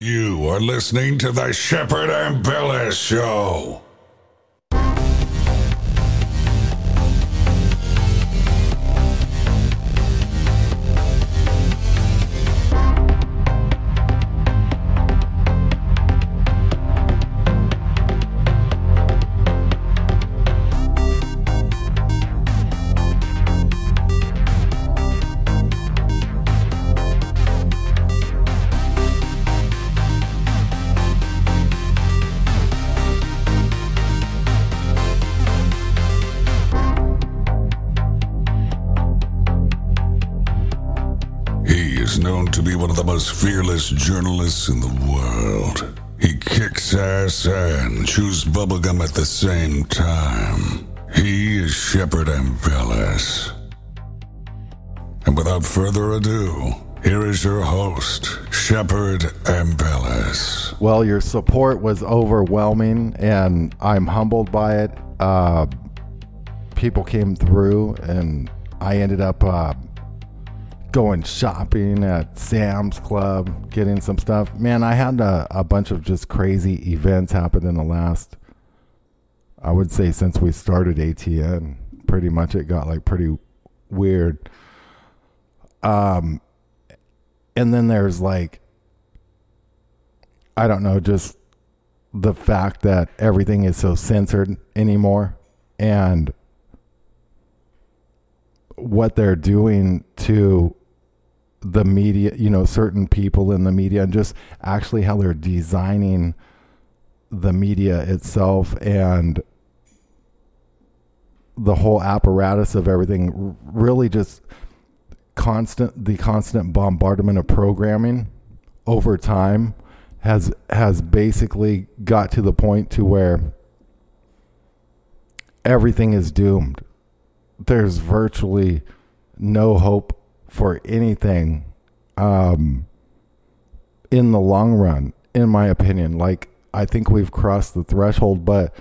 You are listening to the Shepard Ambellas Show. One of the most fearless journalists in the world. He kicks ass and chews bubblegum at the same time. He is Shepard Ambellas. And without further ado, here is your host, Shepard Ambellas. Well, your support was overwhelming, and I'm humbled by it. Uh, people came through, and I ended up uh, going shopping at Sam's Club, getting some stuff. Man, I had a, a bunch of just crazy events happen in the last, I would say, since we started ATN. Pretty much, it got like pretty weird. Um, and then there's like, I don't know, just the fact that everything is so censored anymore, and what they're doing to the media, you know, certain people in the media, and just actually how they're designing the media itself and the whole apparatus of everything really just constant the constant bombardment of programming over time has has basically got to the point to where everything is doomed. There's virtually no hope for anything um, in the long run, in my opinion. Like, I think we've crossed the threshold, but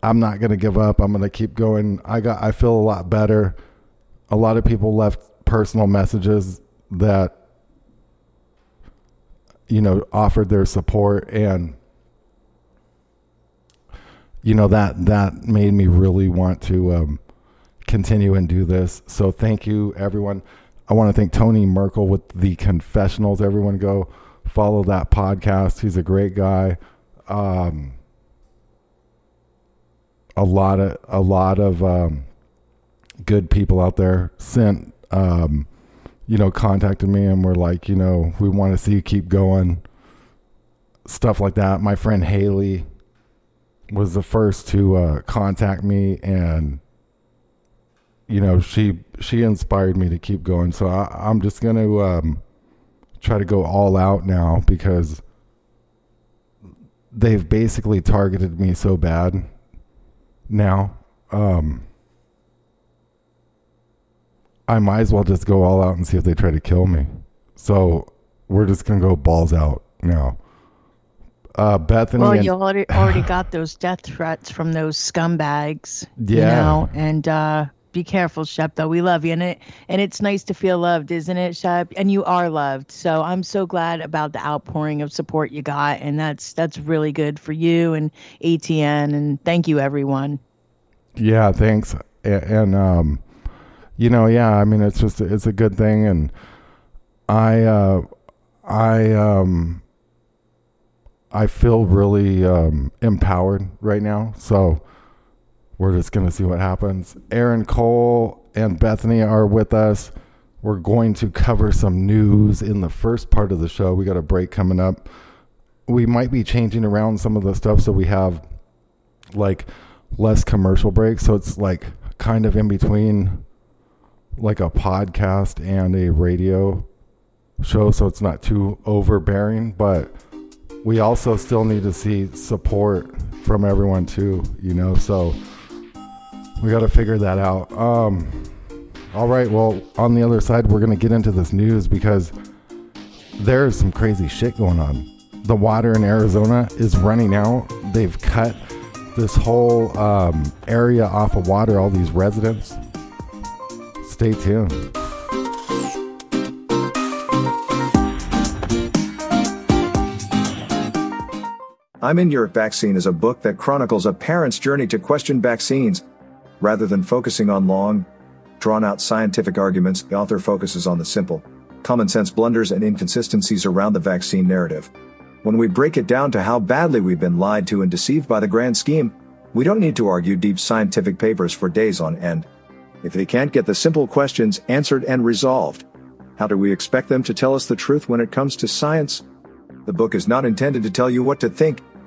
I'm not going to give up. I'm going to keep going. I got, I feel a lot better. A lot of people left personal messages that, you know, offered their support and, you know, that, that made me really want to, um, continue and do this. So thank you, everyone. I want to thank Tony Merkel with the confessionals. Everyone go follow that podcast. He's a great guy. Um, a lot of a lot of um, good people out there sent um, you know contacted me and were like you know we want to see you keep going stuff like that my friend haley was the first to uh, contact me and you know she she inspired me to keep going so I, i'm just going to um, try to go all out now because they've basically targeted me so bad now um, i might as well just go all out and see if they try to kill me so we're just going to go balls out now uh, Bethany. Well, and- you already, already got those death threats from those scumbags. You Yeah. know, and uh, be careful, Shep. Though we love you, and it and it's nice to feel loved, isn't it, Shep? And you are loved. So I'm so glad about the outpouring of support you got, and that's that's really good for you and ATN. And thank you, everyone. Yeah, thanks. A- And um, you know, yeah, I mean, it's just it's a good thing, and I uh, I um, I feel really um, empowered right now. So we're just gonna see what happens. Aaron Cole and Bethany are with us. We're going to cover some news in the first part of the show. We got a break coming up. We might be changing around some of the stuff so we have like less commercial breaks. So it's like kind of in between like a podcast and a radio show. So it's not too overbearing, but we also still need to see support from everyone too, you know? So we got to figure that out. Um, all right. Well, on the other side, we're to get into this news because there's some crazy shit going on. The water in Arizona is running out. They've cut this whole um, area off of water, all these residents. Stay tuned. I'm in Your Vaccine is a book that chronicles a parent's journey to question vaccines. Rather than focusing on long, drawn out scientific arguments, the author focuses on the simple, common sense blunders and inconsistencies around the vaccine narrative. When we break it down to how badly we've been lied to and deceived by the grand scheme, we don't need to argue deep scientific papers for days on end. If they can't get the simple questions answered and resolved, how do we expect them to tell us the truth when it comes to science? The book is not intended to tell you what to think.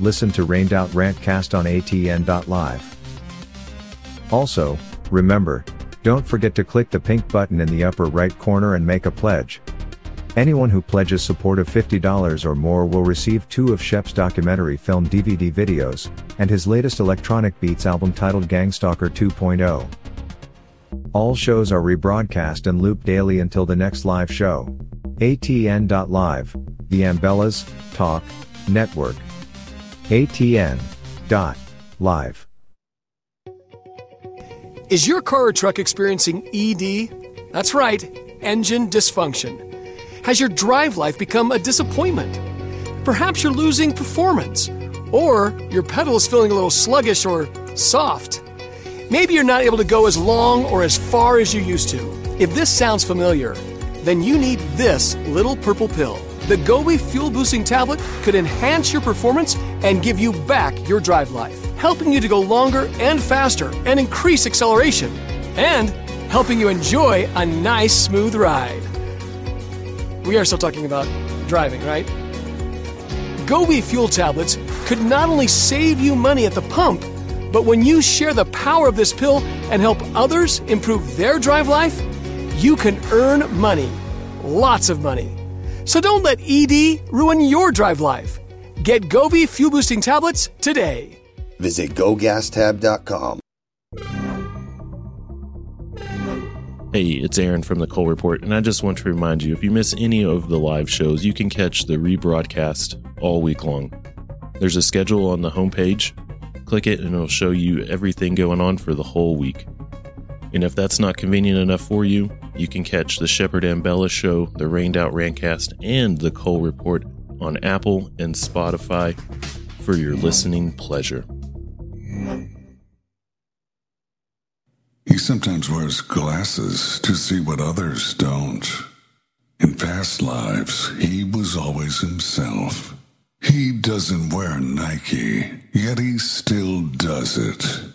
listen to Rained Out Rantcast on atn.live. Also, remember, don't forget to click the pink button in the upper right corner and make a pledge. Anyone who pledges support of $50 or more will receive two of Shep's documentary film DVD videos, and his latest electronic beats album titled Gangstalker 2.0. All shows are rebroadcast and looped daily until the next live show. ATN.live, the Ambellas, Talk, Network. ATN. Dot. Live. Is your car or truck experiencing ED? That's right, engine dysfunction. Has your drive life become a disappointment? Perhaps you're losing performance, or your pedal is feeling a little sluggish or soft. Maybe you're not able to go as long or as far as you used to. If this sounds familiar, then you need this little purple pill. The Gobi Fuel Boosting Tablet could enhance your performance and give you back your drive life, helping you to go longer and faster and increase acceleration, and helping you enjoy a nice, smooth ride. We are still talking about driving, right? Gobi Fuel Tablets could not only save you money at the pump, but when you share the power of this pill and help others improve their drive life, you can earn money. Lots of money. So don't let ED ruin your drive life. Get Gobi Fuel Boosting Tablets today. Visit gogastab.com. Hey, it's Aaron from the Cole Report, and I just want to remind you if you miss any of the live shows, you can catch the rebroadcast all week long. There's a schedule on the homepage. Click it, and it'll show you everything going on for the whole week. And if that's not convenient enough for you, you can catch the Shepard Ambellas Show, the Rained Out Rantcast, and the Cole Report on Apple and Spotify for your listening pleasure. He sometimes wears glasses to see what others don't. In past lives, he was always himself. He doesn't wear Nike, yet he still does it.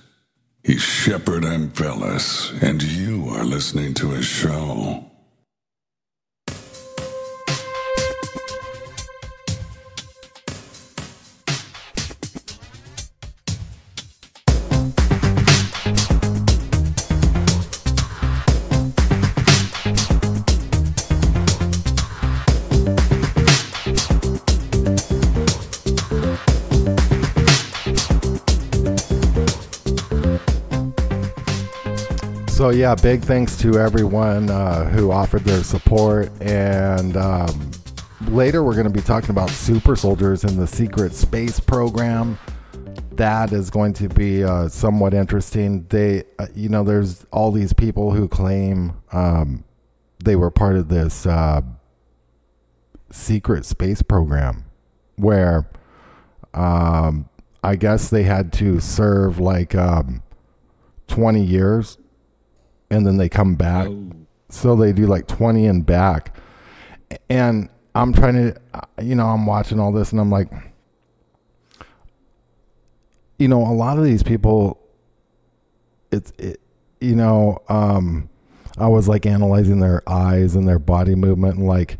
He's Shepard Ambellas, and you are listening to his show. So yeah, big thanks to everyone uh, who offered their support, and um, later we're going to be talking about super soldiers in the secret space program. That is going to be uh, somewhat interesting. They, uh, you know, there's all these people who claim um, they were part of this uh, secret space program, where um, I guess they had to serve like um, 20 years and then they come back. So they do like 20 and back. And I'm trying to, you know, I'm watching all this and I'm like, you know, a lot of these people, it's, it, you know, um, I was like analyzing their eyes and their body movement and like,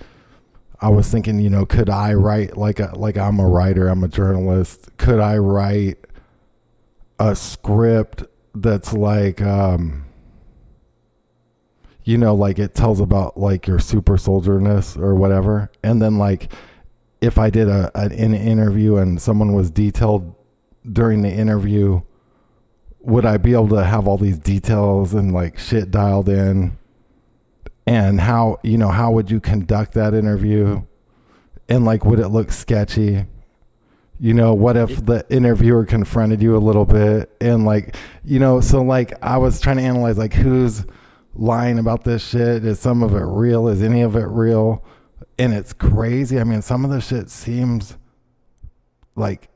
I was thinking, you know, could I write like a, like I'm a writer, I'm a journalist. Could I write a script that's like, um, you know, like it tells about like your super soldierness or whatever. And then like if I did a an, an interview and someone was detailed during the interview, would I be able to have all these details and like shit dialed in? And how you know how would you conduct that interview? And like would it look sketchy? You know, what if the interviewer confronted you a little bit and like, you know, so like I was trying to analyze like who's lying about this shit? Is some of it real? Is any of it real? And it's crazy. I mean, some of the shit seems like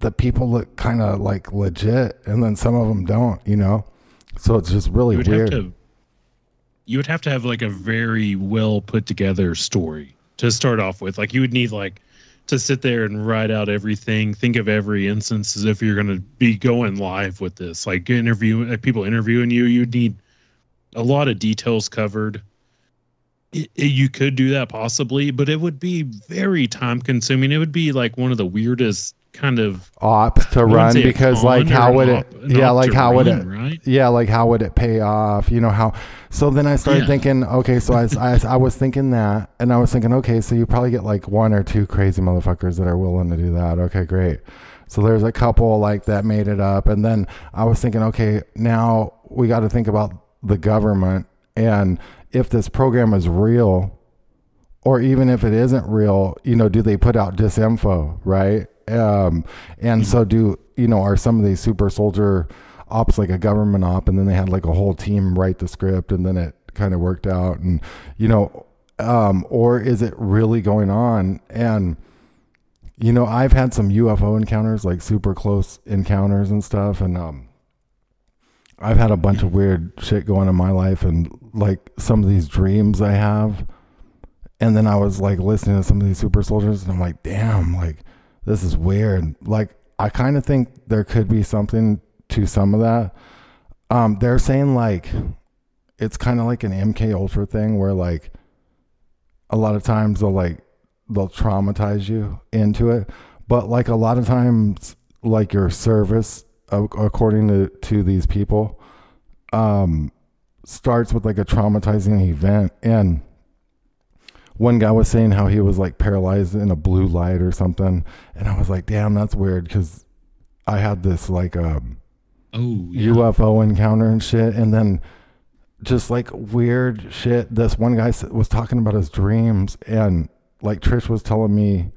the people look kind of like legit, and then some of them don't. You know, so it's just really weird. You would have to have like a very well put together story to start off with. Like you would need like to sit there and write out everything, think of every instance as if you're going to be going live with this. Like interview like people interviewing you, you'd need a lot of details covered. It, it, you could do that possibly, but it would be very time consuming. It would be like one of the weirdest kind of ops to run because like how would it yeah like how would it right? yeah like how would it pay off you know how so then i started Yeah. thinking okay so I, I i was thinking that and i was thinking okay so you probably get like one or two crazy motherfuckers that are willing to do that okay great so there's a couple like that made it up and then i was thinking okay now we got to think about the government and if this program is real or even if it isn't real, you know, do they put out disinfo, right? Um, and so do you know are some of these super soldier ops like a government op, and then they had like a whole team write the script, and then it kind of worked out, and you know, um, or is it really going on? And you know, I've had some UFO encounters, like super close encounters and stuff, and um, I've had a bunch of weird shit going in my life, and like some of these dreams I have and then I was like listening to some of these super soldiers, and I'm like, damn, like this is weird. Like I kind of think there could be something to some of that. Um, they're saying like it's kind of like an MK Ultra thing where like a lot of times they'll like they'll traumatize you into it, but like a lot of times like your service, according to to these people, um, starts with like a traumatizing event. And one guy was saying how he was like paralyzed in a blue light or something. And i was like damn that's weird because I had this like um Oh, yeah. UFO encounter and shit, and then just like weird shit. This one guy was talking about his dreams, and like Trish was telling me,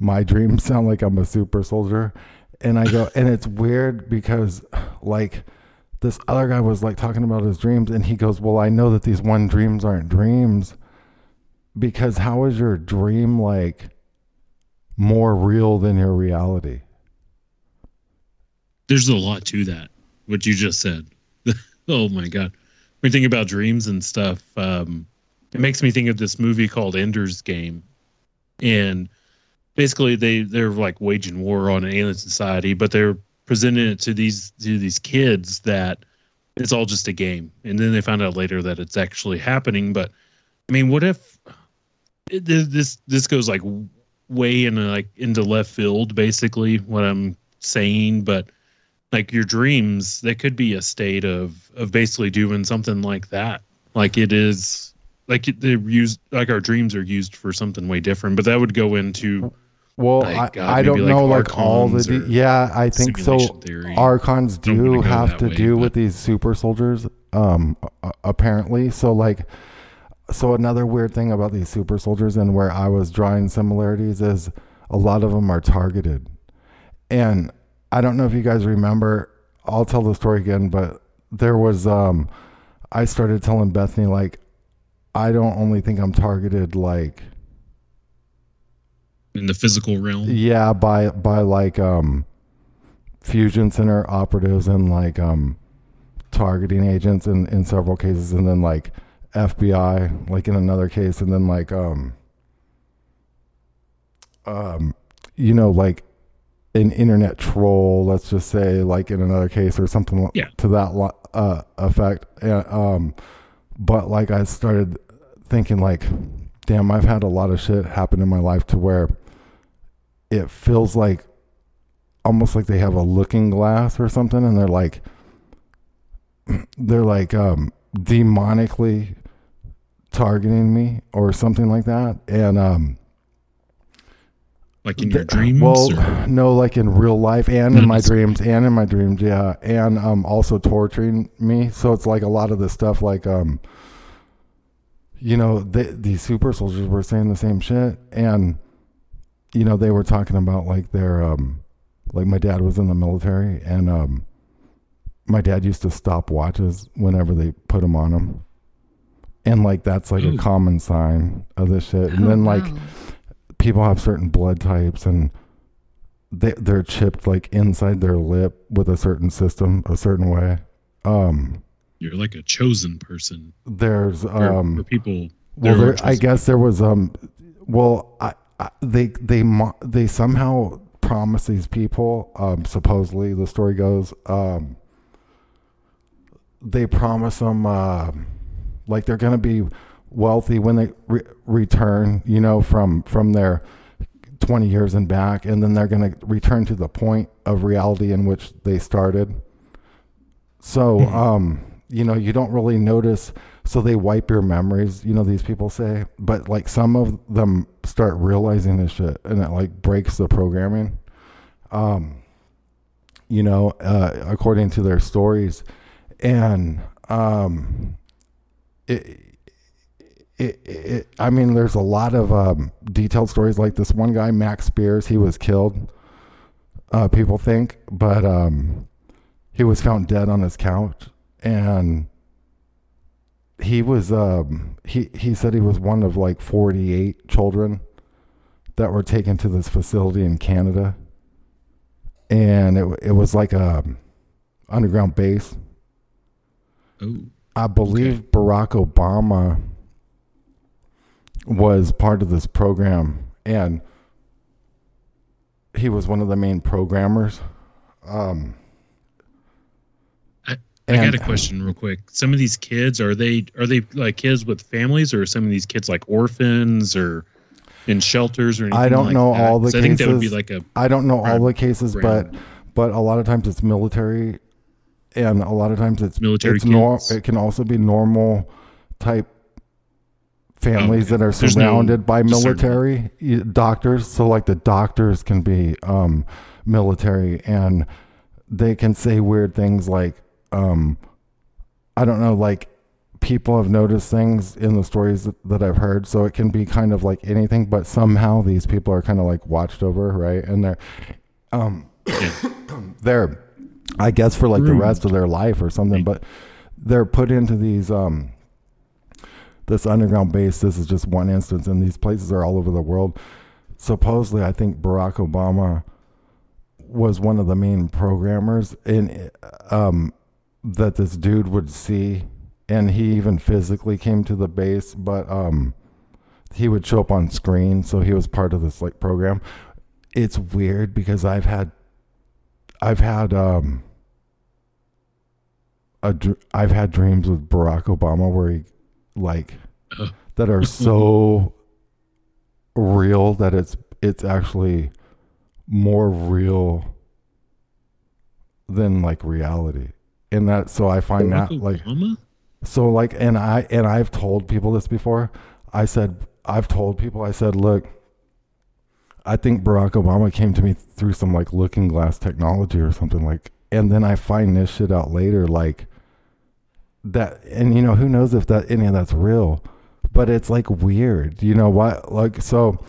my dreams sound like I'm a super soldier, and I go, and it's weird because like this other guy was like talking about his dreams, and he goes, well, I know that these one dreams aren't dreams because how is your dream like more real than your reality? there's a lot to that what you just said oh my god when you think about dreams and stuff um it makes me think of this movie called ender's game and basically they they're like waging war on an alien society but they're presenting it to these to these kids that it's all just a game. And then they found out later that it's actually happening. But i mean what if this this goes like way in like into left field basically what i'm saying. But like your dreams that could be a state of of basically doing something like that. Like it is like they're used like our dreams are used for something way different. But that would go into Well, Like, I, uh, I don't like know like all the de- yeah I think so. theory. Archons do have to way, do but- with these super soldiers, um, apparently. So like, so another weird thing about these super soldiers and where I was drawing similarities is a lot of them are targeted, and I don't know if you guys remember. I'll tell the story again, but there was um, I started telling Bethany like, I don't only think I'm targeted like in the physical realm yeah, by by like um fusion center operatives and like um targeting agents in in several cases and then like FBI like in another case and then like um um you know like an internet troll let's just say like in another case or something Yeah. to that uh effect and um but like I started thinking like damn I've had a lot of shit happen in my life to where it feels like almost like they have a looking glass or something and they're like they're like um demonically targeting me or something like that. And um like in your dreams well or- no like in real life and in my dreams and in my dreams yeah. And um also torturing me. So it's like a lot of the stuff like um you know the, these super soldiers were saying the same shit. And you know they were talking about like their um like my dad was in the military and um my dad used to stop watches whenever they put them on him and like that's like a common sign of this shit. And Oh, then like wow. people have certain blood types and they they're chipped like inside their lip with a certain system a certain way. Um you're like a chosen person. there's or, um or people well there i guess there was um well I, I they they they somehow promise these people um supposedly the story goes um they promise them uh, like they're gonna be wealthy when they re- return you know from from their 20 years and back and then they're gonna return to the point of reality in which they started. So um you know you don't really notice so they wipe your memories you know these people say but like some of them start realizing this shit and it like breaks the programming um you know uh according to their stories and um it it, it, I mean, there's a lot of um, detailed stories like this one guy, Max Spiers. He was killed. Uh, people think, but um, he was found dead on his couch, and he was um, he he said he was one of like 48 children that were taken to this facility in Canada, and it it was like a underground base. oh I believe Barack Obama was part of this program, and he was one of the main programmers. Um, I, I got a question real quick. Some of these kids are they are they like kids with families, or are some of these kids like orphans or in shelters or anything? I don't like know that? all the. cases. I think that would be like a I don't know all the cases, but but a lot of times it's military, and a lot of times it's Military It's nor, it can also be normal type families Okay. that are There's no surrounded by military doctors. So like the doctors can be um, military and they can say weird things like um, I don't know, like people have noticed things in the stories that, that I've heard. So it can be kind of like anything, but somehow these people are kind of like watched over, right? And they're um, they're I guess for like the rest of their life or something, but they're put into these um this underground base. This is just one instance, and these places are all over the world. Supposedly, I think Barack Obama was one of the main programmers in um that this dude would see, and he even physically came to the base, but um he would show up on screen, so he was part of this like program. It's weird because I've had I've had um a dr- I've had dreams with Barack Obama where he like that are so real that it's it's actually more real than like reality. And that so I find that like Obama? so like and I and I've told people this before. I said I've told people I said, "Look, I think Barack Obama came to me through some like looking glass technology or something like and then I find this shit out later like that and you know who knows if that any of that's real but it's like weird you know what like so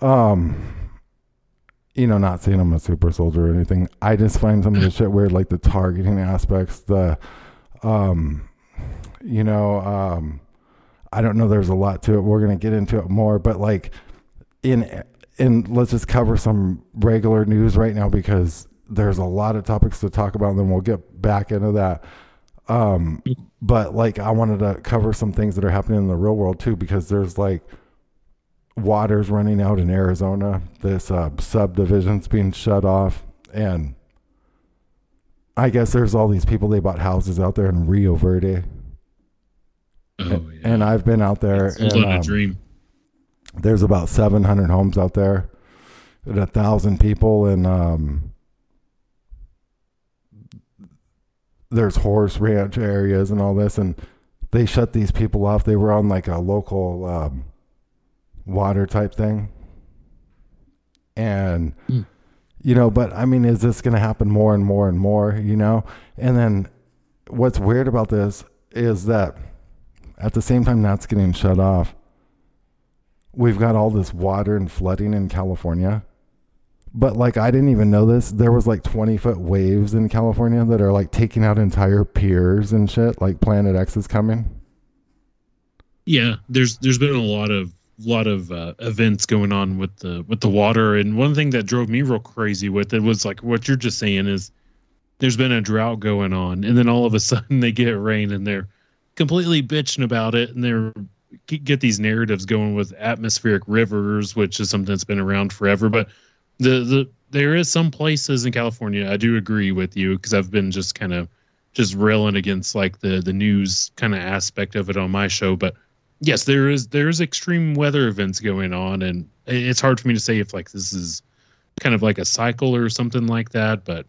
um you know not saying i'm a super soldier or anything i just find some of the shit weird like the targeting aspects the um you know um i don't know there's a lot to it. We're gonna get into it more but like in and let's just cover some regular news right now because there's a lot of topics to talk about and then we'll get back into that. Um but like i wanted to cover some things that are happening in the real world too because there's like water's running out in arizona this uh, subdivision's being shut off and i guess there's all these people they bought houses out there in rio verde Oh, and, yeah. and i've been out there Sold and on a um, dream. there's about 700 homes out there and a thousand people and um there's horse ranch areas and all this and they shut these people off they were on like a local um, water type thing and Hmm. you know but i mean is this going to happen more and more and more you know and then what's weird about this is that at the same time that's getting shut off we've got all this water and flooding in California. But like I didn't even know this. There was like 20 foot waves in California that are like taking out entire piers and shit. Like Planet X is coming. Yeah, there's there's been a lot of lot of uh, events going on with the with the water, and one thing that drove me real crazy with it was like what you're just saying is there's been a drought going on, and then all of a sudden they get rain, and they're completely bitching about it, and they're get these narratives going with atmospheric rivers, which is something that's been around forever, but the the there is some places in California I do agree with you because I've been just kind of just railing against like the the news kind of aspect of it on my show. But yes there is there is extreme weather events going on and it's hard for me to say if like this is kind of like a cycle or something like that but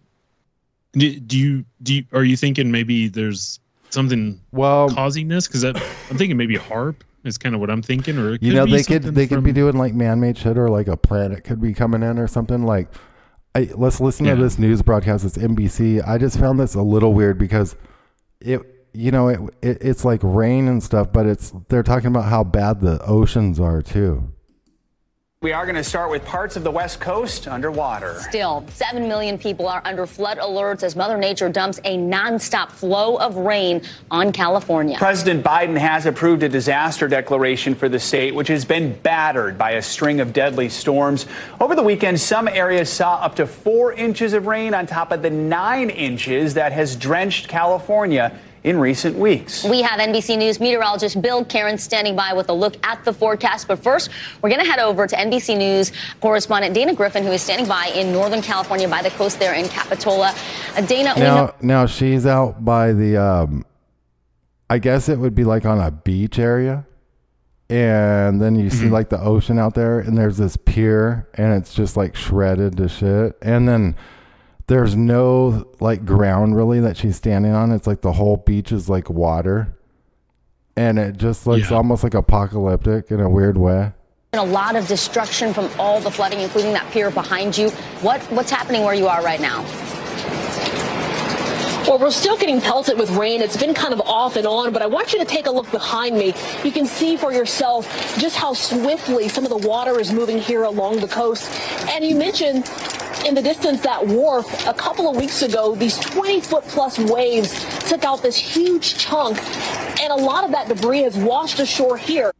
do, do you do you, are you thinking maybe there's something Well, causing this because i'm thinking maybe HAARP is kind of what i'm thinking or it you know they could they could be doing like man-made shit or like a planet could be coming in or something like I, let's listen Yeah. to this news broadcast it's NBC I just found this a little weird because it you know it, it it's like rain and stuff but it's they're talking about how bad the oceans are too We are going to start with parts of the West Coast underwater. Still, 7 million people are under flood alerts as Mother Nature dumps a nonstop flow of rain on California. President Biden has approved a disaster declaration for the state, which has been battered by a string of deadly storms. Over the weekend, some areas saw up to four inches of rain on top of the nine inches that has drenched California in recent weeks. We have NBC News meteorologist Bill Karins standing by with a look at the forecast. But first, we're going to head over to NBC News correspondent Dana Griffin, who is standing by in Northern California by the coast there in Capitola. Uh, Dana, we know- now now she's out by the um I guess it would be like on a beach area and then you see like the ocean out there and there's this pier and it's just like shredded to shit and then there's no like ground really that she's standing on it's like the whole beach is like water and it just looks Yeah. almost like apocalyptic in a weird way. And a lot of destruction from all the flooding, including that pier behind you. What what's happening where you are right now? Well, we're still getting pelted with rain. It's been kind of off and on, but I want you to take a look behind me. You can see for yourself just how swiftly some of the water is moving here along the coast. And you mentioned in the distance that wharf a couple of weeks ago, these 20 foot plus waves took out this huge chunk, and a lot of that debris has washed ashore here.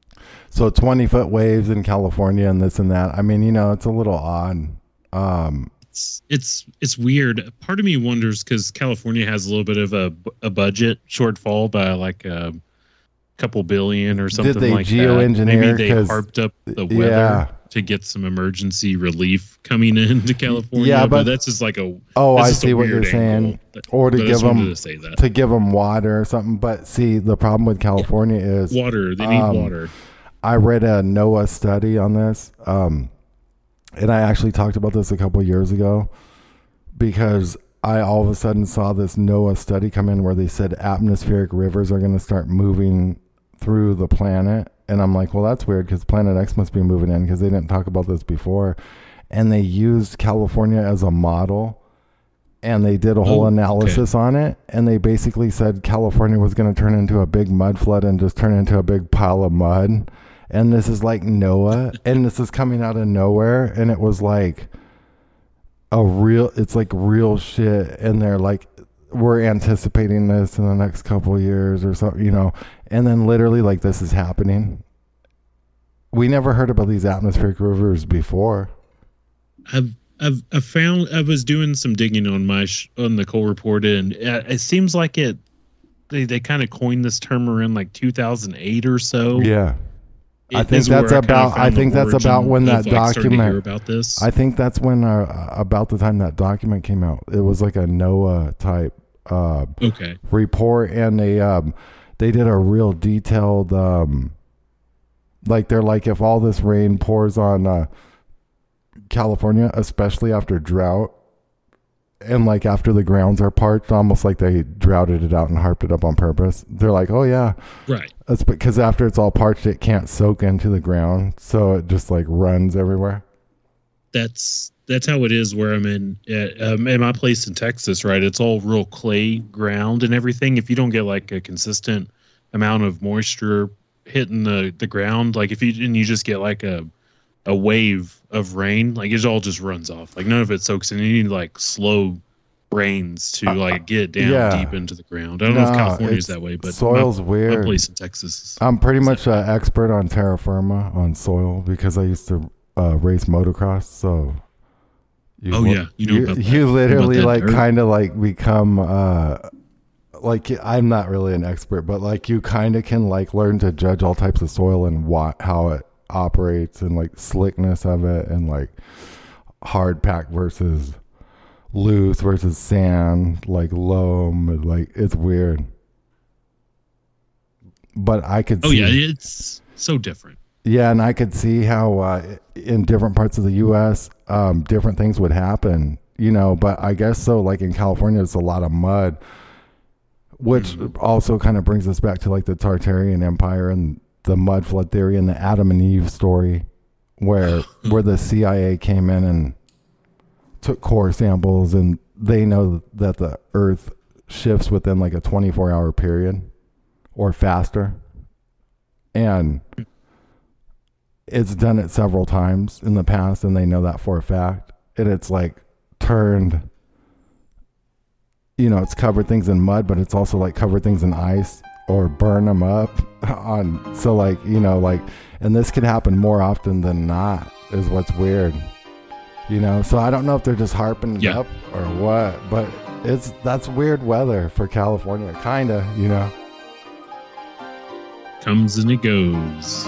So 20 foot waves in California and this and that. I mean, you know, it's a little odd. Um, it's it's it's weird. Part of me wonders because California has a little bit of a, a budget shortfall by like a couple billion or something they like that. Maybe they harped up the weather Yeah. to get some emergency relief coming into California. Yeah, but- that's just like a Oh, I see what you're saying. angle. Or to But give them to to give them water or something. But see, the problem with California is water. They need um, water. I read a NOAA study on this, um, and I actually talked about this a couple years ago because I all of a sudden saw this NOAA study come in where they said atmospheric rivers are going to start moving through the planet, and I'm like, well, that's weird because Planet X must be moving in because they didn't talk about this before, and they used California as a model. And they did a whole Oh, okay. analysis on it, and they basically said California was going to turn into a big mud flood and just turn into a big pile of mud. And this is like NOAA, and this is coming out of nowhere, and it was like a real. It's like real shit, and they're like, we're anticipating this in the next couple of years or something, you know. And then literally, like this is happening. We never heard about these atmospheric rivers before. I've I've I found I was doing some digging on my sh- on the Cole report and it, it seems like it they they kind of coined this term around like 2008 or so. Yeah. I think that's about. I found think that's about when that of, like, starting to document. about this. I think that's when uh, about the time that document came out. It was like a NOAA type uh, Okay. report, and they um, they did a real detailed um, like they're like if all this rain pours on uh, California, especially after drought, and like after the grounds are parched, almost like they droughted it out and harped it up on purpose. They're like, oh yeah, Right. That's because after it's all parched, it can't soak into the ground, so it just like runs everywhere. that's that's how it is where I'm in at, um, in my place in Texas, right? It's all real clay ground and everything. If you don't get like a consistent amount of moisture hitting the the ground, like if you and you just get like a a wave of rain, like it all just runs off. Like none of it soaks in. You need like slow rains to like get down yeah. deep into the ground. I don't know if No, California's that way, but soil's my, weird. My place in Texas I'm pretty much an expert on terra firma on soil because I used to uh, race motocross. So, you, Oh, yeah. You know you, you literally like kind of like become uh, like I'm not really an expert, but like you kind of can like learn to judge all types of soil and what how it operates and like slickness of it and like hard pack versus loose versus sand, like loam, like it's weird. But I could Oh see yeah, it's so different. yeah, and I could see how uh, in different parts of the U.S., um, different things would happen. You know, but I guess so. Like in California, it's a lot of mud, which also kind of brings us back to like the Tartarian Empire and the mud flood theory and the Adam and Eve story, where where the CIA came in and took core samples, and they know that the Earth shifts within like a 24 hour period or faster, and it's done it several times in the past and they know that for a fact. And it's like turned you know it's covered things in mud but it's also like covered things in ice or burn them up on so like you know like and this could happen more often than not is what's weird you know so i don't know if they're just harping Yeah. up or what but it's that's weird weather for california kinda you know Comes and it goes.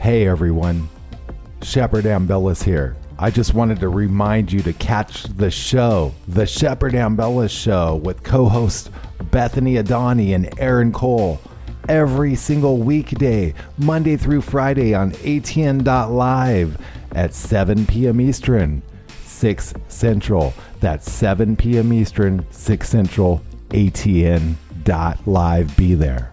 Hey everyone, Shepard Ambellas here. I just wanted to remind you to catch the show, The Shepard Ambellas Show, with co hosts Bethany Adani and Aaron Cole, every single weekday, Monday through Friday on ATN.live at 7 p.m. Eastern, 6 Central. That's 7 p.m. Eastern, 6 Central, ATN.live. Be there.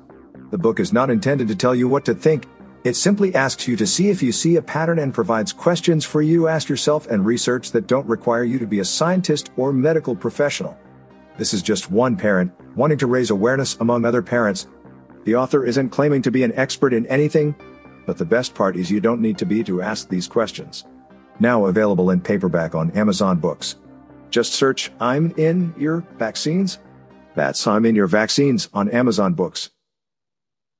The book is not intended to tell you what to think. It simply asks you to see if you see a pattern and provides questions for you to ask yourself and research that don't require you to be a scientist or medical professional. This is just one parent wanting to raise awareness among other parents. The author isn't claiming to be an expert in anything, but the best part is you don't need to be to ask these questions. Now available in paperback on Amazon Books. Just search I'm in your vaccines. That's I'm in your vaccines on Amazon Books.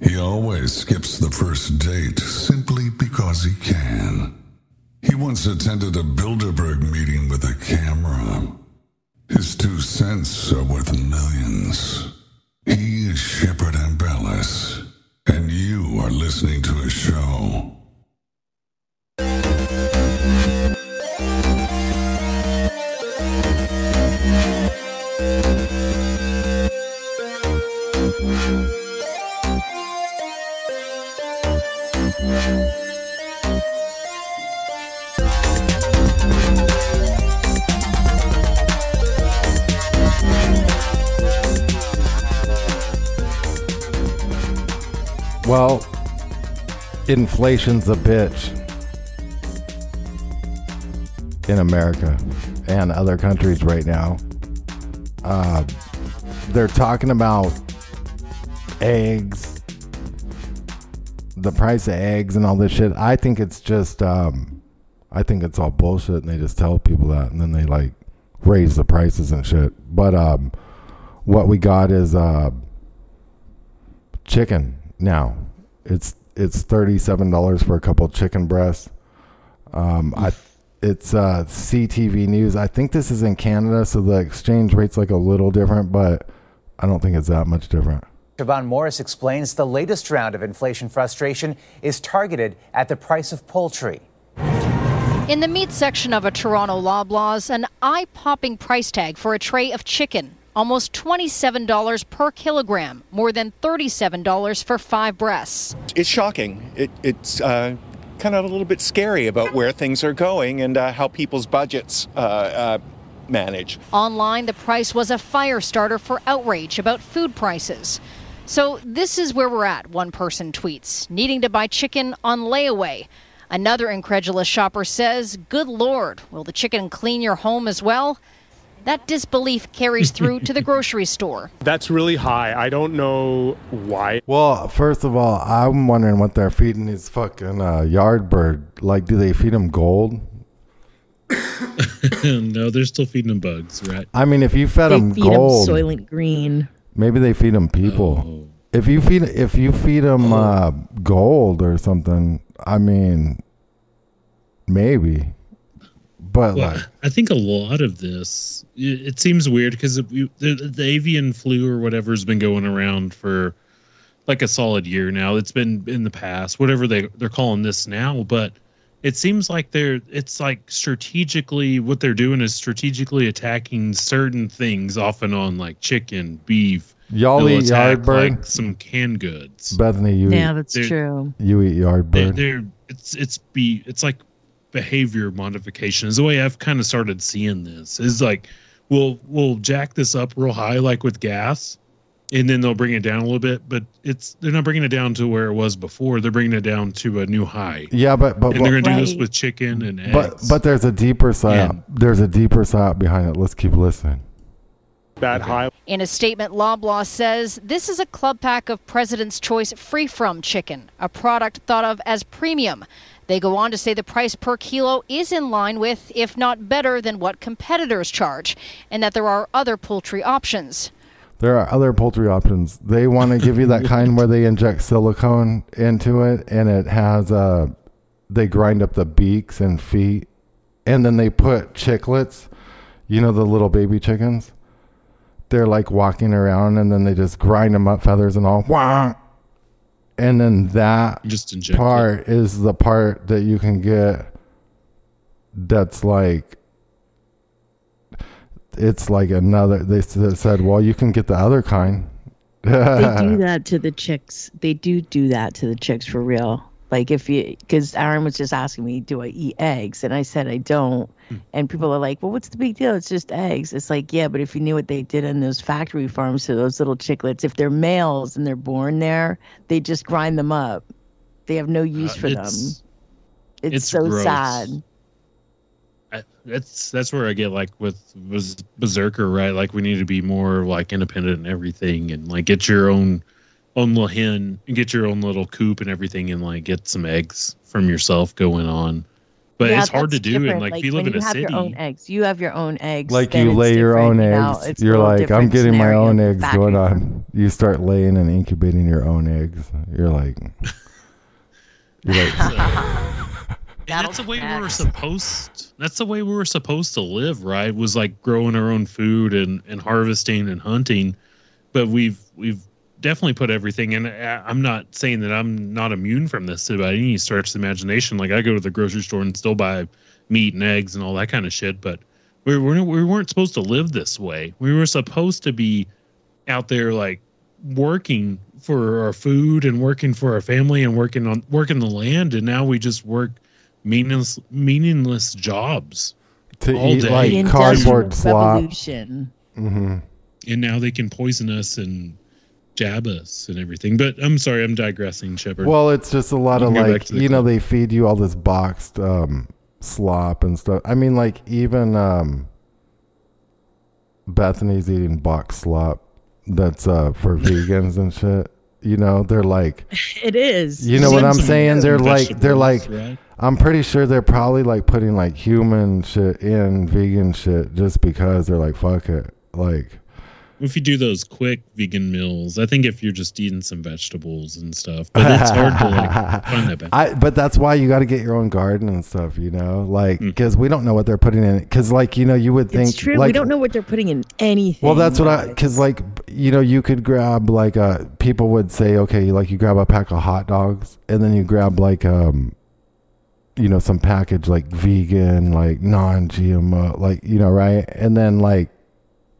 He always skips the first date simply because he can. He once attended a Bilderberg meeting with a camera. His two cents are worth millions. He is Shepard Ambellas, and you are listening to a show. Well, inflation's a bitch in America and other countries right now. Uh, they're talking about eggs, the price of eggs and all this shit. I think it's just, um, I think it's all bullshit, and they just tell people that, and then they like raise the prices and shit. But um, what we got is uh, chicken now. It's it's thirty seven dollars for a couple chicken breasts. Um, I it's uh, CTV News. I think this is in Canada, so the exchange rate's like a little different, but I don't think it's that much different. Siobhan Morris explains the latest round of inflation frustration is targeted at the price of poultry. In the meat section of a Toronto Loblaws, an eye popping price tag for a tray of chicken. Almost $27 per kilogram, more than $37 for five breasts. It's shocking. It, it's uh, kind of a little bit scary about where things are going and uh, how people's budgets uh, uh manage. Online, the price was a fire starter for outrage about food prices. So, this is where we're at, one person tweets, needing to buy chicken on layaway. Another incredulous shopper says, Good Lord, will the chicken clean your home as well? That disbelief carries through to the grocery store. That's really high. I don't know why. Well, first of all, I'm wondering what they're feeding these fucking uh, yard bird. Like, do they feed them gold? no, they're still feeding them bugs, right? I mean, if you fed They them feed 'em gold, Soylent Green. maybe they feed them people. Oh. If you feed if you feed them uh, gold or something, I mean, maybe. But Well, like, I think a lot of this, it, it seems weird because the, the avian flu or whatever has been going around for like a solid year now. It's been in the past, whatever they they're calling this now, but it seems like they're it's like strategically what they're doing is strategically attacking certain things off and on like chicken, beef. Y'all They'll eat attack, Yardbird? like some canned goods. Bethany, you Yeah, eat, that's true. you eat yard they're, bird. they're it's it's be it's like behavior modification is the way I've kind of started seeing this is like we'll we'll jack this up real high like with gas and then they'll bring it down a little bit but it's they're not bringing it down to where it was before they're bringing it down to a new high Yeah, but but and they're gonna do this with chicken and eggs but but there's a deeper side. And- There's a deeper side behind it. Let's keep listening. That high. In a statement, Loblaw says this is a club pack of President's Choice free from chicken, a product thought of as premium. They go on to say the price per kilo is in line with, if not better than, what competitors charge, and that there are other poultry options. There are other poultry options. They want to give you that kind where they inject silicone into it, and it has uh they grind up the beaks and feet, and then they put chicklets, You know the little baby chickens. They're like walking around, and then they just grind them up, feathers and all. Wah! And then that just inject it. part is the part that you can get. That's like it's like another. They said, "Well, you can get the other kind." they do that to the chicks. They do do that to the chicks for real. Like if you, because Aaron was just asking me, do I eat eggs? And I said I don't. And people are like, well, what's the big deal? It's just eggs. It's like, yeah, but if you knew what they did in those factory farms to those little chicklets, if they're males and they're born there, they just grind them up. They have no use Uh, for them. it's- It's, it's so gross. sad. I, that's that's where I get like with was Berserker, right? Like we need to be more like independent and everything, and like get your own own little hen and get your own little coop and everything, and like get some eggs from yourself going on. But Yeah, it's hard to that's do, and different. like, if you when live in you a have city, your own eggs, you have your own eggs. like you lay your own you know? eggs. It's You're like, I'm getting my own eggs going farm. on. You start laying and incubating your own eggs. You're like, you're like, that's the way we were supposed. That's the way we were supposed to live, right? Was like growing our own food and and harvesting and hunting. But we've we've definitely put everything in. I- I'm not saying that I'm not immune from this by any stretch of the imagination. Like I go to the grocery store and still buy meat and eggs and all that kind of shit. But we weren't we weren't supposed to live this way. We were supposed to be out there like working for our food and working for our family and working on working the land and now we just work meaningless meaningless jobs To all eat, day. like, The cardboard Industrial slop. Revolution. hmm and now they can poison us and jab us and everything but i'm sorry i'm digressing shepard Well, it's just a lot You of can go back like to the you know they feed you all this boxed um, slop and stuff. I mean, like even um, Bethany's eating boxed slop that's uh, for vegans and shit. You know, they're like, It is. you know what I'm saying? They're like, they're like, right? I'm pretty sure they're probably like putting like human shit in vegan shit just because they're like, fuck it. Like, If you do those quick vegan meals, I think if you're just eating some vegetables and stuff, but it's hard to like find that balance. I, but that's why you got to get your own garden and stuff, you know, like, Mm. because we don't know what they're putting in it. Because, like, you know, you would think, It's true. like, we don't know what they're putting in anything. Well, that's what I because like you know you could grab like uh people would say okay like you grab a pack of hot dogs and then you grab like um you know some package like vegan like non-GMO like you know right and then like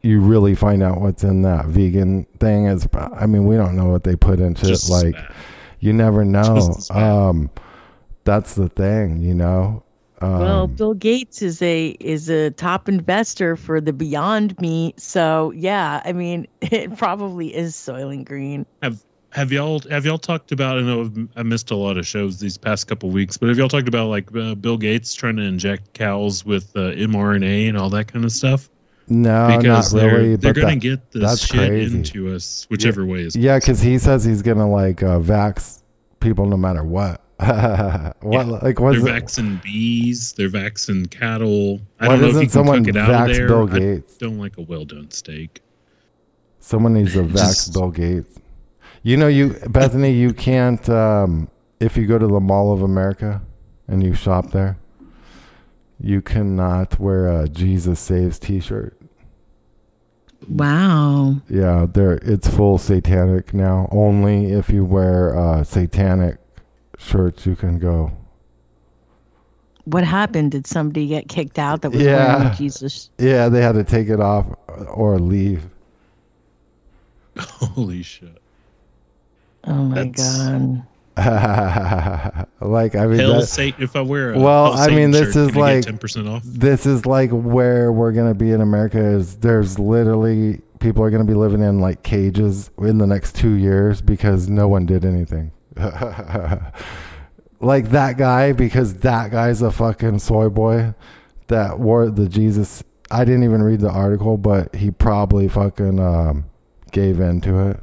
you really find out what's in that vegan thing is I mean we don't know what they put into Just it like bad. you never know Just as bad. um that's the thing you know um, well, Bill Gates is a is a top investor for the Beyond Meat. So yeah, I mean, it probably is Soylent Green. Have have y'all have y'all talked about? I know I missed a lot of shows these past couple weeks, but have y'all talked about like uh, Bill Gates trying to inject cows with uh, mRNA and all that kind of stuff? No not because really they're, they're gonna that- get this shit crazy. into us, whichever way is. Yeah, because he says he's gonna like uh, vax people no matter what. what like what's they're it- vaccing bees, they're vaccing cattle. I Why don't know if doesn't you can someone cook it out vax of there. Bill I Gates? don't like a well done steak. someone needs to vax Bill Gates. You know, you Bethany, you can't um, if you go to the Mall of America and you shop there, you cannot wear a Jesus Saves T-shirt. Wow. Yeah, there it's full satanic now. Only if you wear uh, satanic shirts you can go. What happened? Did somebody get kicked out that was Yeah. wearing Jesus? Yeah, they had to take it off or leave. Holy shit! Oh my That's- god. like I mean, Hell, that- if I wear a well, I mean, this shirt, is like 10% off. this is like where we're gonna be in America. Is there's literally people are gonna be living in like cages in the next two years because no one did anything. like that guy, because that guy's a fucking soy boy that wore the Jesus. I didn't even read the article, but he probably fucking um, gave in to it.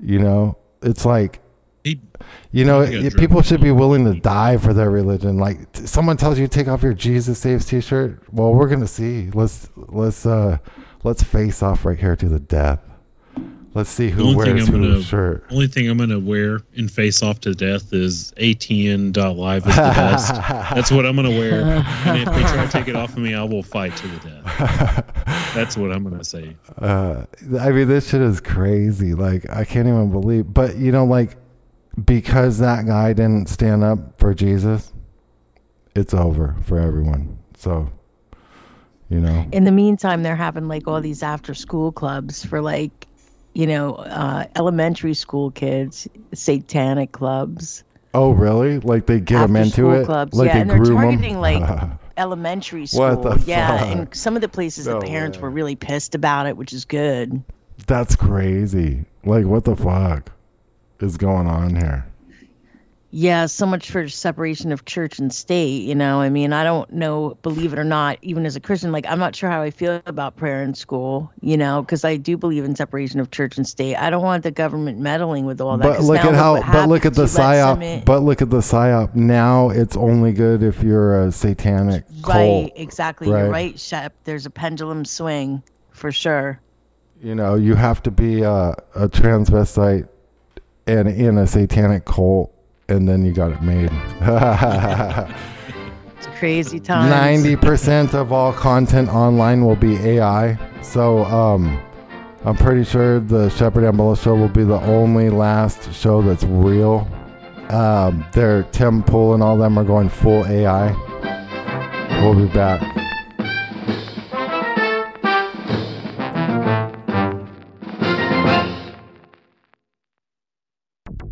You know, it's like, you know, he got it- drunk people should be willing to die for their religion. Like, someone tells you to take off your Jesus saves T-shirt. Well, we're gonna see. Let's let's uh let's face off right here to the death. Let's see who only wears I'm whose gonna shirt. only thing I'm gonna wear and face off to death is ATN.live is the best. That's what I'm gonna wear. And if they try to take it off of me, I will fight to the death. That's what I'm gonna say. Uh, I mean, this shit is crazy. Like, I can't even believe. But you know, like, because that guy didn't stand up for Jesus, it's over for everyone. So, you know, In the meantime, they're having like all these after school clubs for like, you know, uh, elementary school kids, satanic clubs. oh really? Like they get them into it, clubs. like yeah, they and they're targeting them. like elementary school. What the yeah, fuck? and some of the places No the parents way. were really pissed about it, which is good. That's crazy. Like, what the fuck is going on here? Yeah, so much for separation of church and state. You know, I mean, I don't know, believe it or not, even as a Christian, like, I'm not sure how I feel about prayer in school, you know, because I do believe in separation of church and state. I don't want the government meddling with all that. But look at how. But look at the happens, you let some psyop. But look at the psyop. Now it's only good if you're a satanic cult. Right, exactly. You're right? right, Shep. There's a pendulum swing for sure. You know, you have to be a, a transvestite and in a satanic cult, and then you got it made. It's crazy times. Ninety percent of all content online will be AI. So, um, I'm pretty sure the Shepard Ambellas show will be the only last show that's real. Um, they're Tim Pool and all them are going full AI. We'll be back.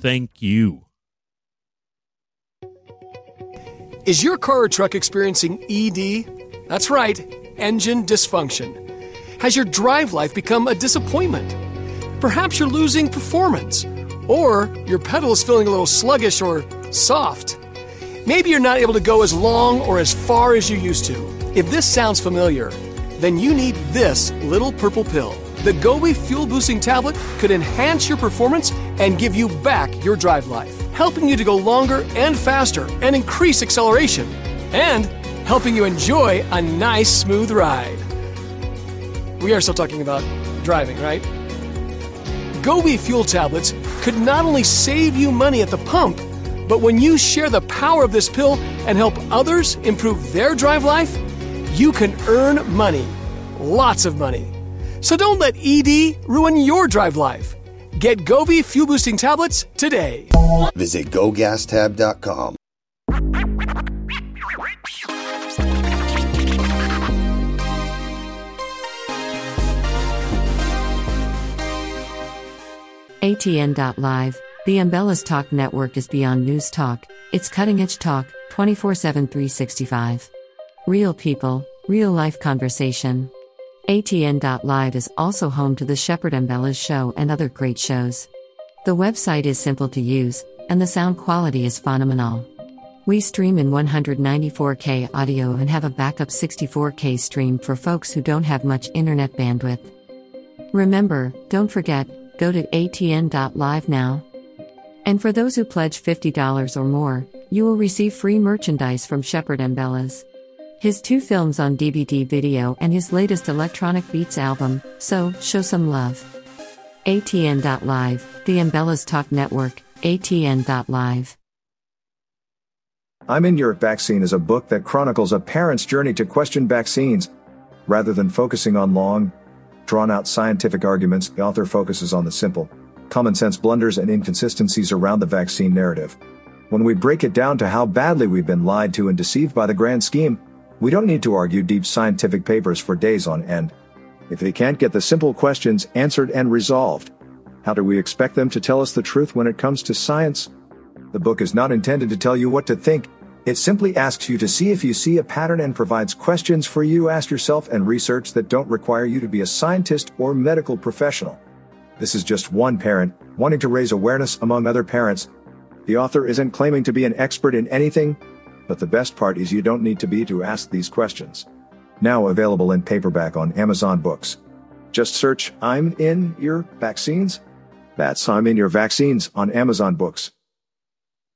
Thank you. Is your car or truck experiencing ED? That's right, engine dysfunction. Has your drive life become a disappointment? Perhaps you're losing performance, or your pedal is feeling a little sluggish or soft. Maybe you're not able to go as long or as far as you used to. If this sounds familiar, then you need this little purple pill. The Gobi Fuel Boosting Tablet could enhance your performance and give you back your drive life, helping you to go longer and faster and increase acceleration, and helping you enjoy a nice, smooth ride. We are still talking about driving, right? Gobi Fuel Tablets could not only save you money at the pump, but when you share the power of this pill and help others improve their drive life, you can earn money. Lots of money. So don't let ED ruin your drive life. Get Gobi Fuel Boosting Tablets today. Visit gogastab.com. ATN.live, the Ambellas Talk network is beyond news talk, it's cutting edge talk, 24 7 365. Real people, real life conversation. ATN.live is also home to the Shepard Ambellas show and other great shows. The website is simple to use, and the sound quality is phenomenal. We stream in 194K audio and have a backup 64K stream for folks who don't have much internet bandwidth. Remember, don't forget, go to atn.live now. And for those who pledge $50 or more, you will receive free merchandise from Shepard Ambellas. His two films on DVD video and his latest electronic beats album, so show some love. ATN.live, the Ambellas Talk Network, ATN.live. I'm in Your Vaccine is a book that chronicles a parent's journey to question vaccines. Rather than focusing on long, drawn out scientific arguments, the author focuses on the simple, common sense blunders and inconsistencies around the vaccine narrative. When we break it down to how badly we've been lied to and deceived by the grand scheme, we don't need to argue deep scientific papers for days on end. If they can't get the simple questions answered and resolved, how do we expect them to tell us the truth when it comes to science? The book is not intended to tell you what to think. It simply asks you to see if you see a pattern and provides questions for you to ask yourself and research that don't require you to be a scientist or medical professional. This is just one parent wanting to raise awareness among other parents. The author isn't claiming to be an expert in anything, but the best part is you don't need to be to ask these questions. Now available in paperback on Amazon Books. Just search I'm in your vaccines. That's I'm in your vaccines on Amazon Books.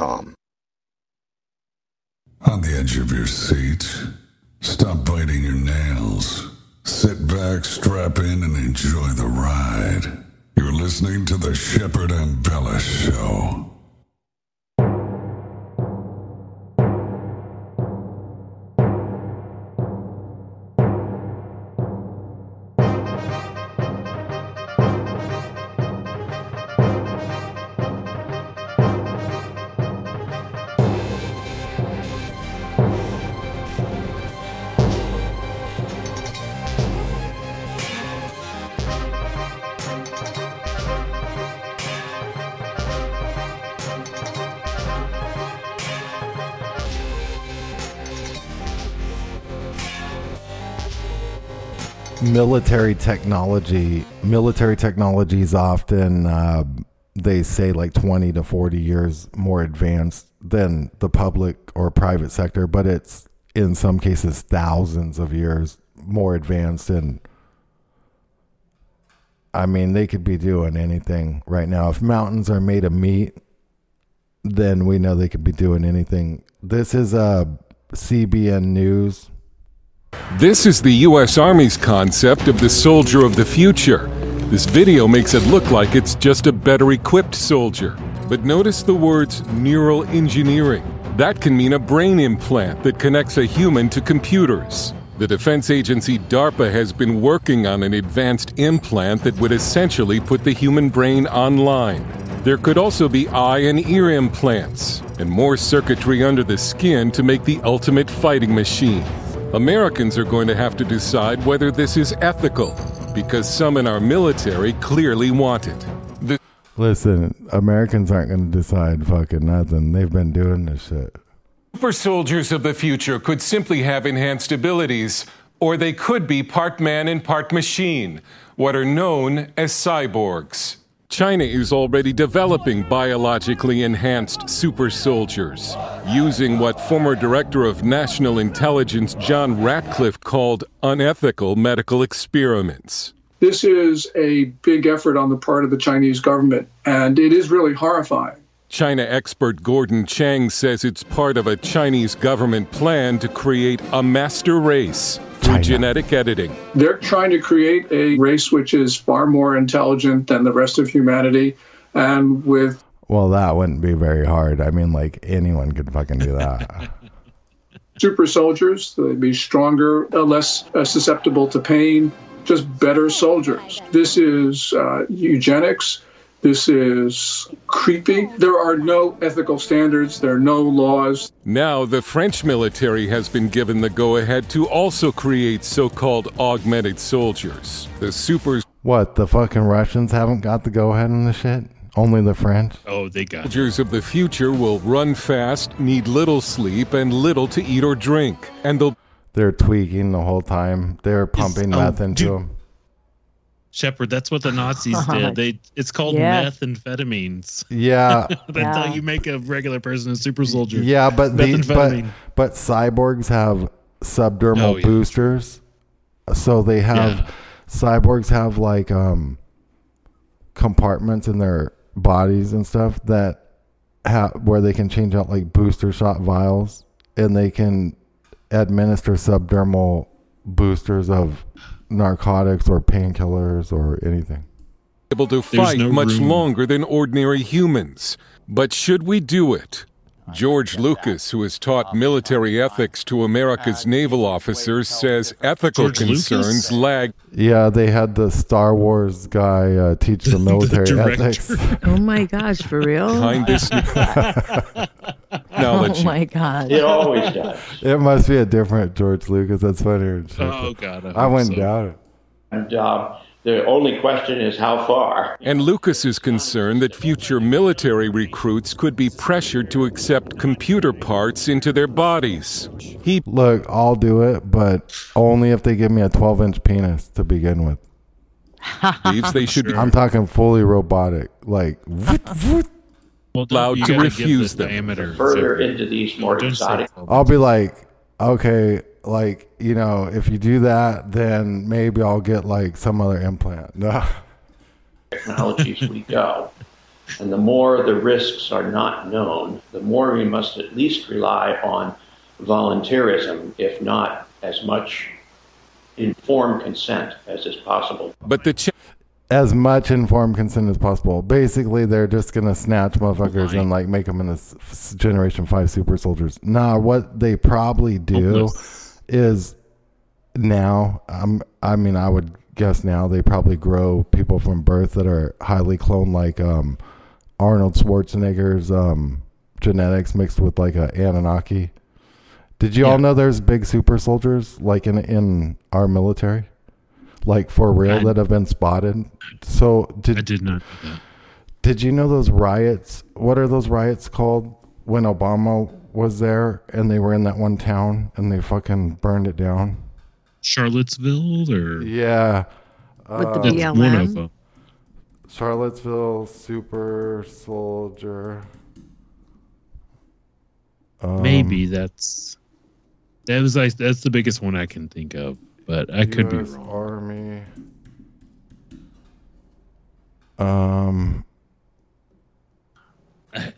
On the edge of your seat, stop biting your nails. Sit back, strap in, and enjoy the ride. You're listening to the Shepard Ambellas Show. Military technology military technology is often uh, they say like 20 to 40 years more advanced than the public or private sector but it's in some cases thousands of years more advanced and I mean they could be doing anything right now. If mountains are made of meat, then we know they could be doing anything. This is a CBN News. This is the U.S. Army's concept of the soldier of the future. This video makes it look like it's just a better equipped soldier. But notice the words neural engineering. That can mean a brain implant that connects a human to computers. The defense agency DARPA has been working on an advanced implant that would essentially put the human brain online. There could also be eye and ear implants, and more circuitry under the skin to make the ultimate fighting machine. Americans are going to have to decide whether this is ethical, because some in our military clearly want it. The Listen, Americans aren't going to decide fucking nothing. They've been doing this shit. super soldiers of the future could simply have enhanced abilities, or they could be part man and part machine, what are known as cyborgs. China is already developing biologically enhanced super soldiers, using what former Director of National Intelligence John Ratcliffe called unethical medical experiments. This is a big effort on the part of the Chinese government, and it is really horrifying. China expert Gordon Chang says it's part of a Chinese government plan to create a master race through genetic editing. They're trying to create a race which is far more intelligent than the rest of humanity, and with Well, that wouldn't be very hard. I mean, like anyone could fucking do that. super soldiers. They'd be stronger, uh, less uh, susceptible to pain, just better soldiers. This is uh, eugenics. This is creepy. There are no ethical standards. There are no laws. Now, the French military has been given the go ahead to also create so called augmented soldiers. The super what, the fucking Russians haven't got the go ahead on the shit? Only the French? Oh, they got soldiers of the future will run fast, need little sleep, and little to eat or drink. And they'll They're tweaking the whole time. They're pumping oh, meth into dude. them. Shepard, that's what the Nazis did. They it's called Yeah. methamphetamines. Yeah. that's Yeah. how you make a regular person a super soldier. Yeah, but the, but but cyborgs have subdermal Oh, yeah. boosters, so they have cyborgs have like um compartments in their bodies and stuff that have where they can change out like booster shot vials, and they can administer subdermal boosters of narcotics or painkillers or anything. able to fight no much room. longer than ordinary humans. But should we do it? George Lucas, who has taught military ethics to America's naval officers, says ethical George Lucas? concerns lag. Yeah, they had the Star Wars guy uh, teach the military director. ethics. Oh my gosh, for real? Behind this Oh my god. It always does. It must be a different George Lucas. That's funnier. Oh, God, I I, hope wouldn't so. doubt it. And uh, the only question is how far. And Lucas is concerned that future military recruits could be pressured to accept computer parts into their bodies. He Look, I'll do it, but only if they give me a 12 inch penis to begin with. believes they should be I'm talking fully robotic. Like, allowed you to gotta refuse the them. diameter. Further into these more exotic I'll be like, okay, like, you know, if you do that, then maybe I'll get like some other implant. No. technologies we go. And the more the risks are not known, the more we must at least rely on volunteerism, if not as much informed consent as is possible. But the ch- as much informed consent as possible. Basically, they're just gonna snatch motherfuckers and like make them into s- s- Generation Five super soldiers. Nah, what they probably do is now. Um, I mean, I would guess now they probably grow people from birth that are highly cloned, like um, Arnold Schwarzenegger's um, genetics mixed with like a Anunnaki. Did you all know there's big super soldiers like in in our military? like for real I- that have been spotted. So did I did not did you know those riots? What are those riots called when Obama was there and they were in that one town and they fucking burned it down? Charlottesville or Yeah. With the uh, That's one of them. Charlottesville super soldier. Um, Maybe that's That was like that's the biggest one I can think of, but I could be wrong. Army. Um,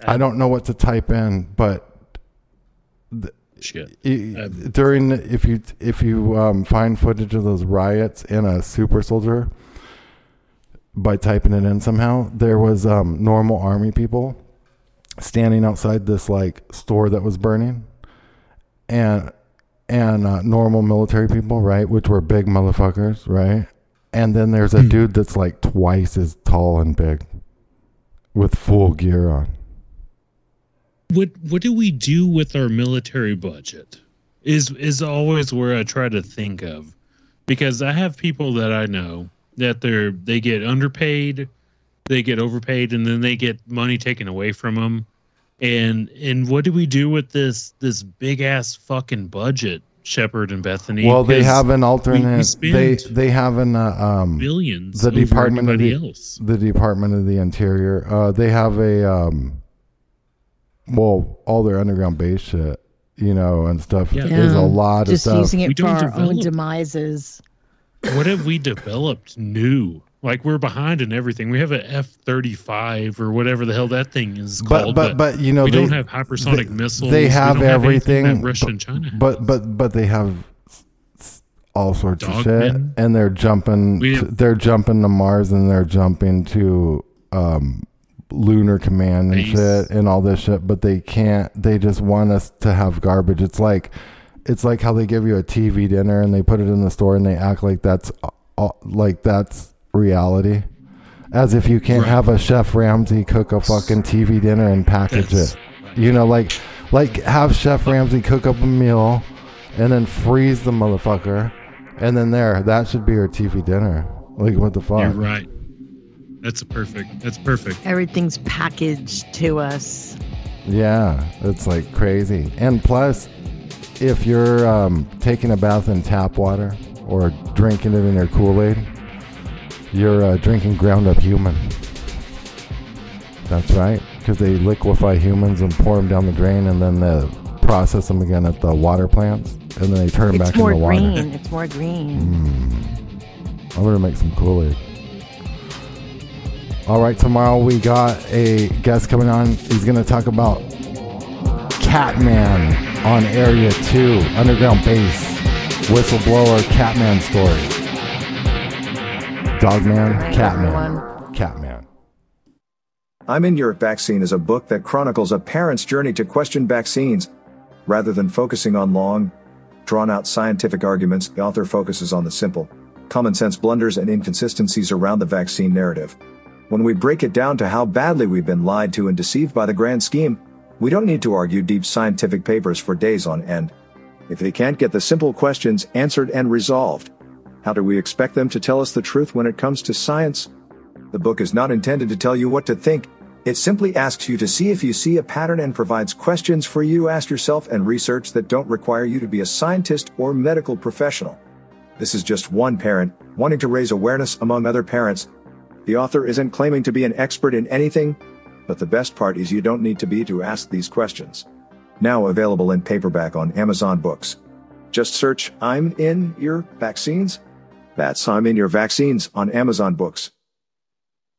I don't know what to type in, but Shit. i- during if you if you um, find footage of those riots in a super soldier by typing it in somehow, there was um, normal army people standing outside this like store that was burning, and and uh, normal military people, right, which were big motherfuckers, right, and then there's a dude that's like twice as tall and big, with full gear on. What what do we do with our military budget is is always where i try to think of because i have people that i know that they're they get underpaid they get overpaid and then they get money taken away from them and and what do we do with this this big ass fucking budget Shepard and bethany Well, they have an we- we alternate. they they have an uh, um, billions The department of the else. the Department of the Interior. Uh, they have a um, well, all their underground base shit, you know, and stuff Yeah. There's a lot Just of stuff. using it We for don't our own demises. what have we developed new? Like we're behind in everything. We have an F thirty five or whatever the hell that thing is but called. but but but you know we they don't have hypersonic they, missiles. They We have don't anything everything. that Russia and but- China. have. But but but they have s- s- all sorts of shit, Dogmen. and they're jumping. We to- have- they're jumping to Mars, and they're jumping to um, lunar command and shit, and all this shit. But they can't. They just want us to have garbage. It's like. It's like how they give you a TV dinner and they put it in the store and they act like that's uh, like that's reality, as if you can't have a Chef Ramsay cook a fucking TV dinner and package it. You know, like like have Chef Ramsay cook up a meal and then freeze the motherfucker, and then there that should be your TV dinner. Like what the fuck? You're right. That's perfect. That's perfect. Everything's packaged to us. Yeah, it's like crazy. And plus, if you're um, taking a bath in tap water or drinking it in your Kool Aid, you're uh, drinking ground up human. That's right, because they liquefy humans and pour them down the drain, and then they process them again at the water plants, and then they turn them It's back more into water. It's more green. It's more green. I'm gonna make some Kool Aid. All right, tomorrow we got a guest coming on. He's gonna talk about Catman on Area Two, underground base, whistleblower Catman story. Dogman, Catman, Catman. I'm in Your Vaccine is a book that chronicles a parent's journey to question vaccines. Rather than focusing on long, drawn out scientific arguments, the author focuses on the simple, common sense blunders and inconsistencies around the vaccine narrative. When we break it down to how badly we've been lied to and deceived by the grand scheme, we don't need to argue deep scientific papers for days on end. If they can't get the simple questions answered and resolved, how do we expect them to tell us the truth when it comes to science? The book is not intended to tell you what to think. It simply asks you to see if you see a pattern and provides questions for you to ask yourself and research that don't require you to be a scientist or medical professional. This is just one parent wanting to raise awareness among other parents. The author isn't claiming to be an expert in anything, but the best part is you don't need to be to ask these questions. Now available in paperback on Amazon Books. Just search I'm in your vaccines. That's I'm in your vaccines on Amazon Books.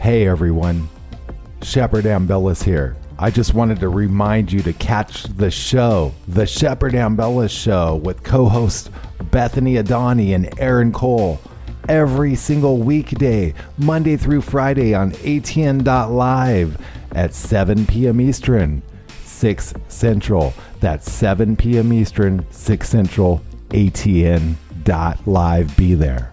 Hey everyone, Shepard Ambellas here. I just wanted to remind you to catch the show, The Shepard Ambellas Show, with co hosts Bethany Adani and Aaron Cole, every single weekday, Monday through Friday on ATN.live at 7 p.m. Eastern, 6 Central. That's 7 p.m. Eastern, 6 Central, ATN.live. Be there.